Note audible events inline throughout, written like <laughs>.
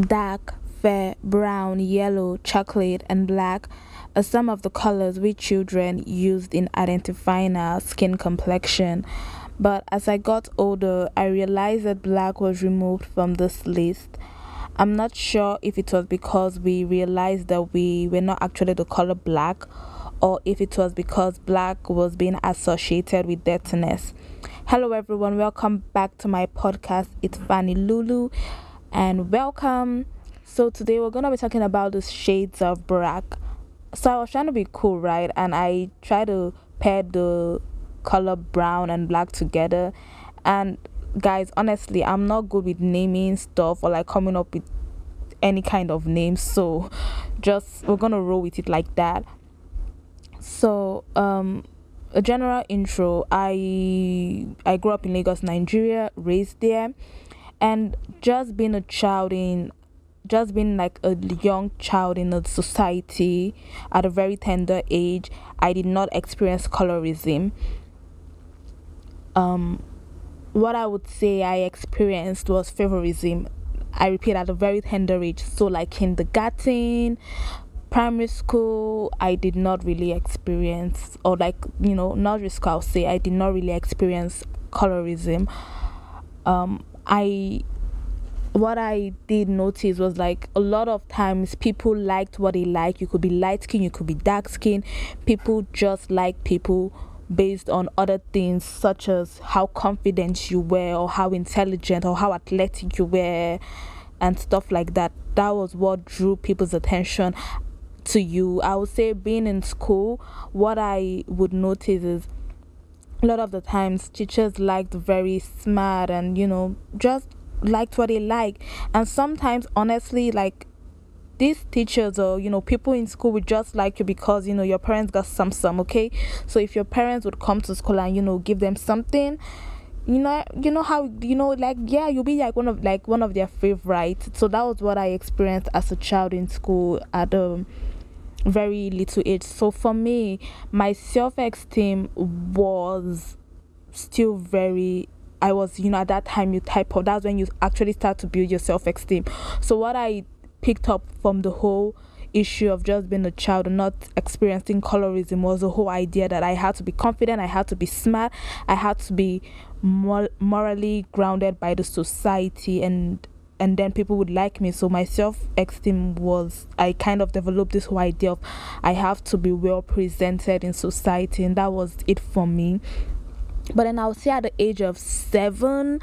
Dark, fair, brown, yellow, chocolate, and black are some of the colors we children used in identifying our skin complexion. But as I got older, I realized that black was removed from this list. I'm not sure if it was because we realized that we were not actually the color black or if it was because black was being associated with dirtiness. Hello, everyone. Welcome back to my podcast. It's Fanny Lulu and welcome. So today we're gonna be talking about the shades of black. So I was trying to be cool, right? And I tried to pair the color brown and black together. And guys, honestly, I'm not good with naming stuff or like coming up with any kind of names. So just we're gonna roll with it like that. So um a general intro i i grew up in lagos nigeria raised there and just being a child in just being like a young child in a society at a very tender age i did not experience colorism. Um what i would say i experienced was favorism. I repeat at a very tender age. So like kindergarten primary school i did not really experience or like you know nursery school i'll say i did not really experience colorism. Um I what I did notice was like a lot of times people liked what they like. You could be light skin, you could be dark skin. People just like people based on other things such as how confident you were or how intelligent or how athletic you were and stuff like that. That was what drew people's attention to you. I would say being in school, what I would notice is a lot of the times teachers liked very smart and you know just liked what they like and sometimes honestly like these teachers or you know people in school would just like you because you know your parents got some some okay? So if your parents would come to school and you know give them something you know you know how you know like yeah you'll be like one of like one of their favorites. So that was what i experienced as a child in school. At um very little age. So for me, my self esteem was still very I was, you know, at that time you type of that's when you actually start to build your self esteem. So what I picked up from the whole issue of just being a child and not experiencing colorism was the whole idea that I had to be confident, I had to be smart, I had to be mor- morally grounded by the society and and then people would like me. So my self esteem was I kind of developed this whole idea of I have to be well presented in society, and that was it for me. But then I would say at the age of seven,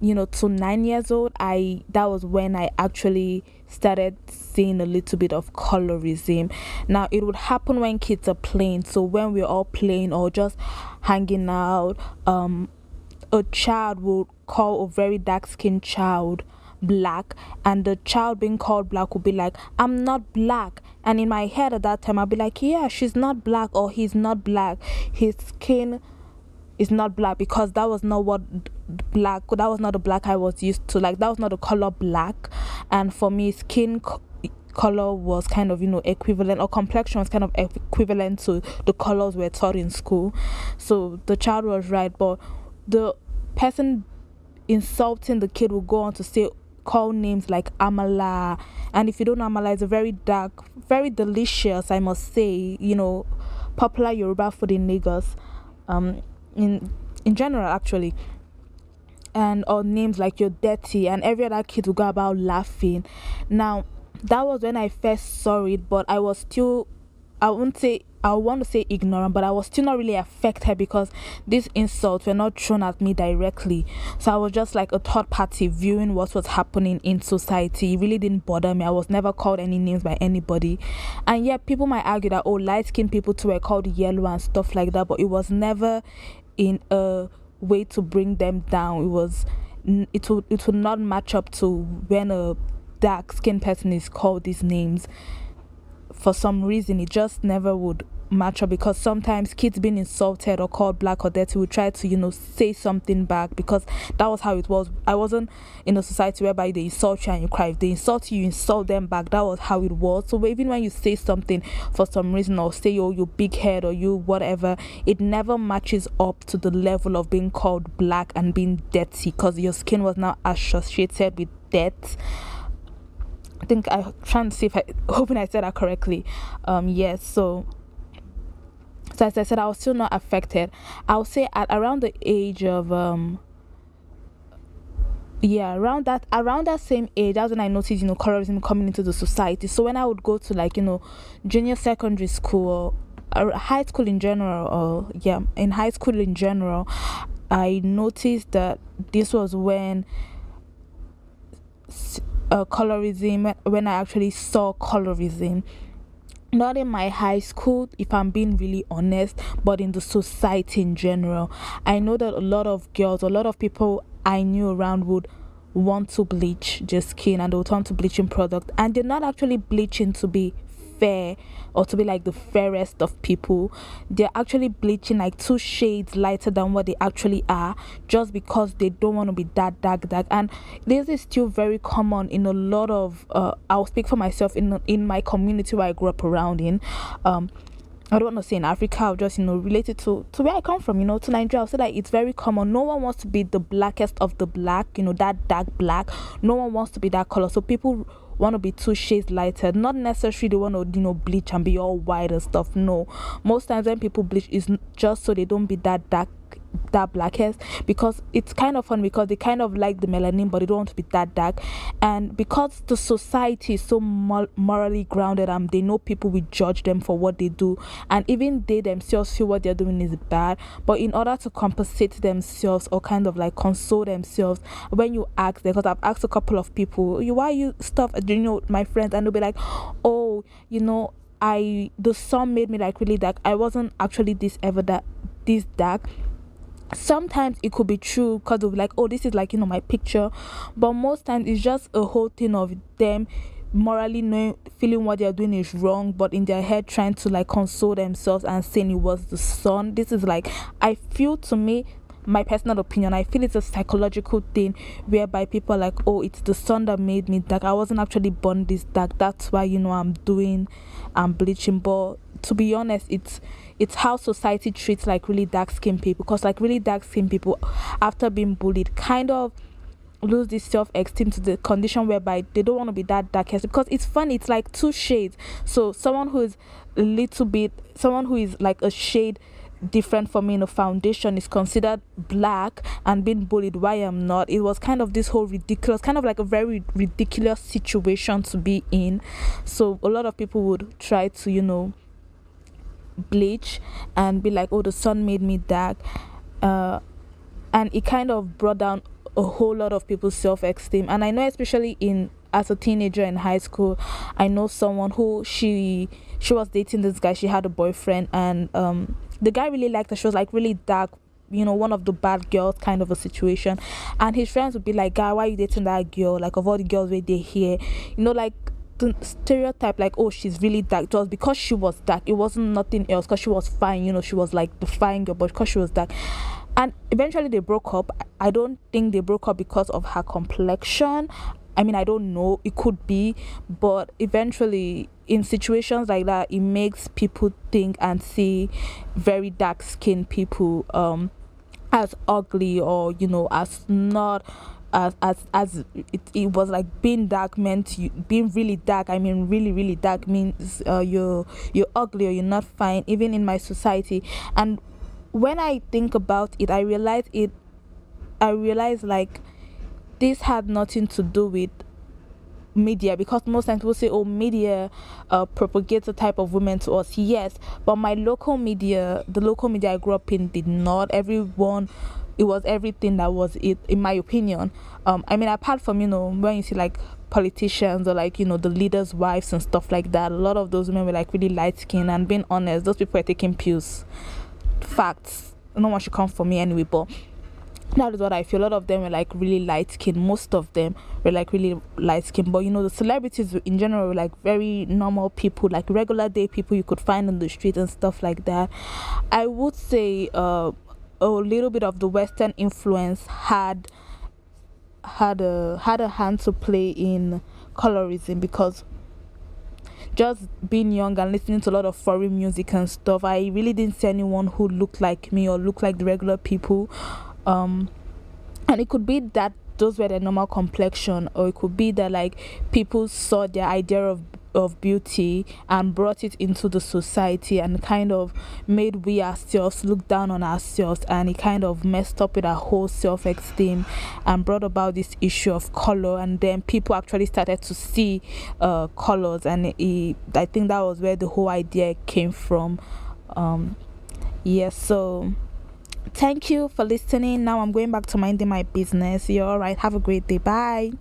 you know, to nine years old, I that was when I actually started seeing a little bit of colorism. Now it would happen when kids are playing. So when we're all playing or just hanging out, um, a child would call a very dark skinned child black and the child being called black will be like i'm not black. And in my head at that time i'll be like yeah she's not black or he's not black. His skin is not black because that was not what black that was not the black i was used to. Like that was not the color black. And for me skin co- color was kind of you know equivalent or complexion was kind of equivalent to the colors we're taught in school. So the child was right but the person insulting the kid will go on to say call names like amala. And if you don't know amala it's a very dark very delicious i must say you know popular yoruba food in lagos um in in general actually. And or names like you're dirty and every other kid will go about laughing. Now that was when i first saw it but i was still i won't say I want to say ignorant, but I was still not really affected because these insults were not thrown at me directly. So I was just like a third party viewing what was happening in society. It really didn't bother me. I was never called any names by anybody. And yet, people might argue that, oh, light skinned people too were called yellow and stuff like that, but it was never in a way to bring them down. It was, it would, it would not match up to when a dark skinned person is called these names for some reason it just never would match up because sometimes kids being insulted or called black or dirty will try to you know say something back because that was how it was. I wasn't in a society whereby they insult you and you cry. If they insult you you insult them back. That was how it was. So even when you say something for some reason or say oh you big head or you whatever it never matches up to the level of being called black and being dirty because your skin was now associated with death I think I trying to see if I <laughs> hoping I said that correctly. Um, yes, so so as I said, I was still not affected. I would say at around the age of um yeah around that around that same age that's when i noticed you know colorism coming into the society so when i would go to like you know junior secondary school or high school in general or yeah in high school in general i noticed that this was when uh, colorism when i actually saw colorism not in my high school if i'm being really honest but in the society in general. I know that a lot of girls a lot of people i knew around would want to bleach their skin and they would turn to bleaching product and they're not actually bleaching to be fair or to be like the fairest of people. They're actually bleaching like two shades lighter than what they actually are just because they don't want to be that dark dark. And this is still very common in a lot of uh, I'll speak for myself in in my community where I grew up around in. Um, I don't want to say in Africa, just, you know, related to, to where I come from, you know, to Nigeria. I'll say that it's very common. No one wants to be the blackest of the black, you know, that dark black. No one wants to be that color. So people want to be two shades lighter. Not necessarily they want to, you know, bleach and be all white and stuff. No. Most times when people bleach is just so they don't be that dark that black hairs because it's kind of fun because they kind of like the melanin but they don't want to be that dark. And because the society is so morally grounded and they know people will judge them for what they do. And even they themselves feel what they're doing is bad. But in order to compensate themselves or kind of like console themselves when you ask them because i've asked a couple of people you why you stuff you know my friends? And they'll be like oh you know I the sun made me like really dark. I wasn't actually this ever that this dark sometimes it could be true because of like oh this is like you know my picture. But most times it's just a whole thing of them morally knowing feeling what they're doing is wrong but in their head trying to like console themselves and saying it was the sun. This is like i feel to me my personal opinion i feel it's a psychological thing whereby people are like oh it's the sun that made me dark. I wasn't actually born this dark. That's why you know i'm doing i'm bleaching. But to be honest it's it's how society treats like really dark skinned people because like really dark skinned people after being bullied kind of lose this self-esteem to the condition whereby they don't want to be that darkest because it's funny it's like two shades. So someone who is a little bit someone who is like a shade different from me in a foundation is considered black and being bullied why i'm not? It was kind of this whole ridiculous kind of like a very ridiculous situation to be in. So a lot of people would try to you know bleach and be like, oh, the sun made me dark. Uh, and it kind of brought down a whole lot of people's self esteem. And I know, especially in as a teenager in high school, I know someone who she she was dating this guy. She had a boyfriend, and um, the guy really liked her. She was like really dark, you know, one of the bad girls kind of a situation. And his friends would be like, "Guy, why are you dating that girl? Like of all the girls where they here, you know, like stereotype like oh she's really dark just because she was dark it wasn't nothing else because she was fine you know she was like the fine girl but because she was dark. And eventually they broke up. I don't think they broke up because of her complexion. I mean i don't know. It could be. But eventually in situations like that it makes people think and see very dark skinned people um as ugly or you know as not as as as it, it was like being dark meant you being really dark i mean really really dark means uh, you're you're ugly or you're not fine even in my society. And when i think about it i realize it i realize like this had nothing to do with media because most times people say oh media uh, propagates a type of women to us. Yes but my local media the local media i grew up in did not. Everyone it was everything that was it in my opinion um i mean apart from you know when you see like politicians or like you know the leaders wives and stuff like that a lot of those women were like really light skinned and being honest those people were taking pills facts no one should come for me anyway but that is what I feel. A lot of them were like really light skinned. Most of them were like really light skinned. But you know, the celebrities in general were like very normal people, like regular day people you could find on the street and stuff like that. I would say uh, a little bit of the Western influence had had a had a hand to play in colorism because just being young and listening to a lot of foreign music and stuff, I really didn't see anyone who looked like me or looked like the regular people. Um, and it could be that those were the normal complexion or it could be that like people saw their idea of of beauty and brought it into the society and kind of made we ourselves look down on ourselves and it kind of messed up with our whole self-esteem and brought about this issue of color. And then people actually started to see uh, colors and it, i think that was where the whole idea came from. Um yeah, so thank you for listening. Now i'm going back to minding my business. You're all right? Have a great day. Bye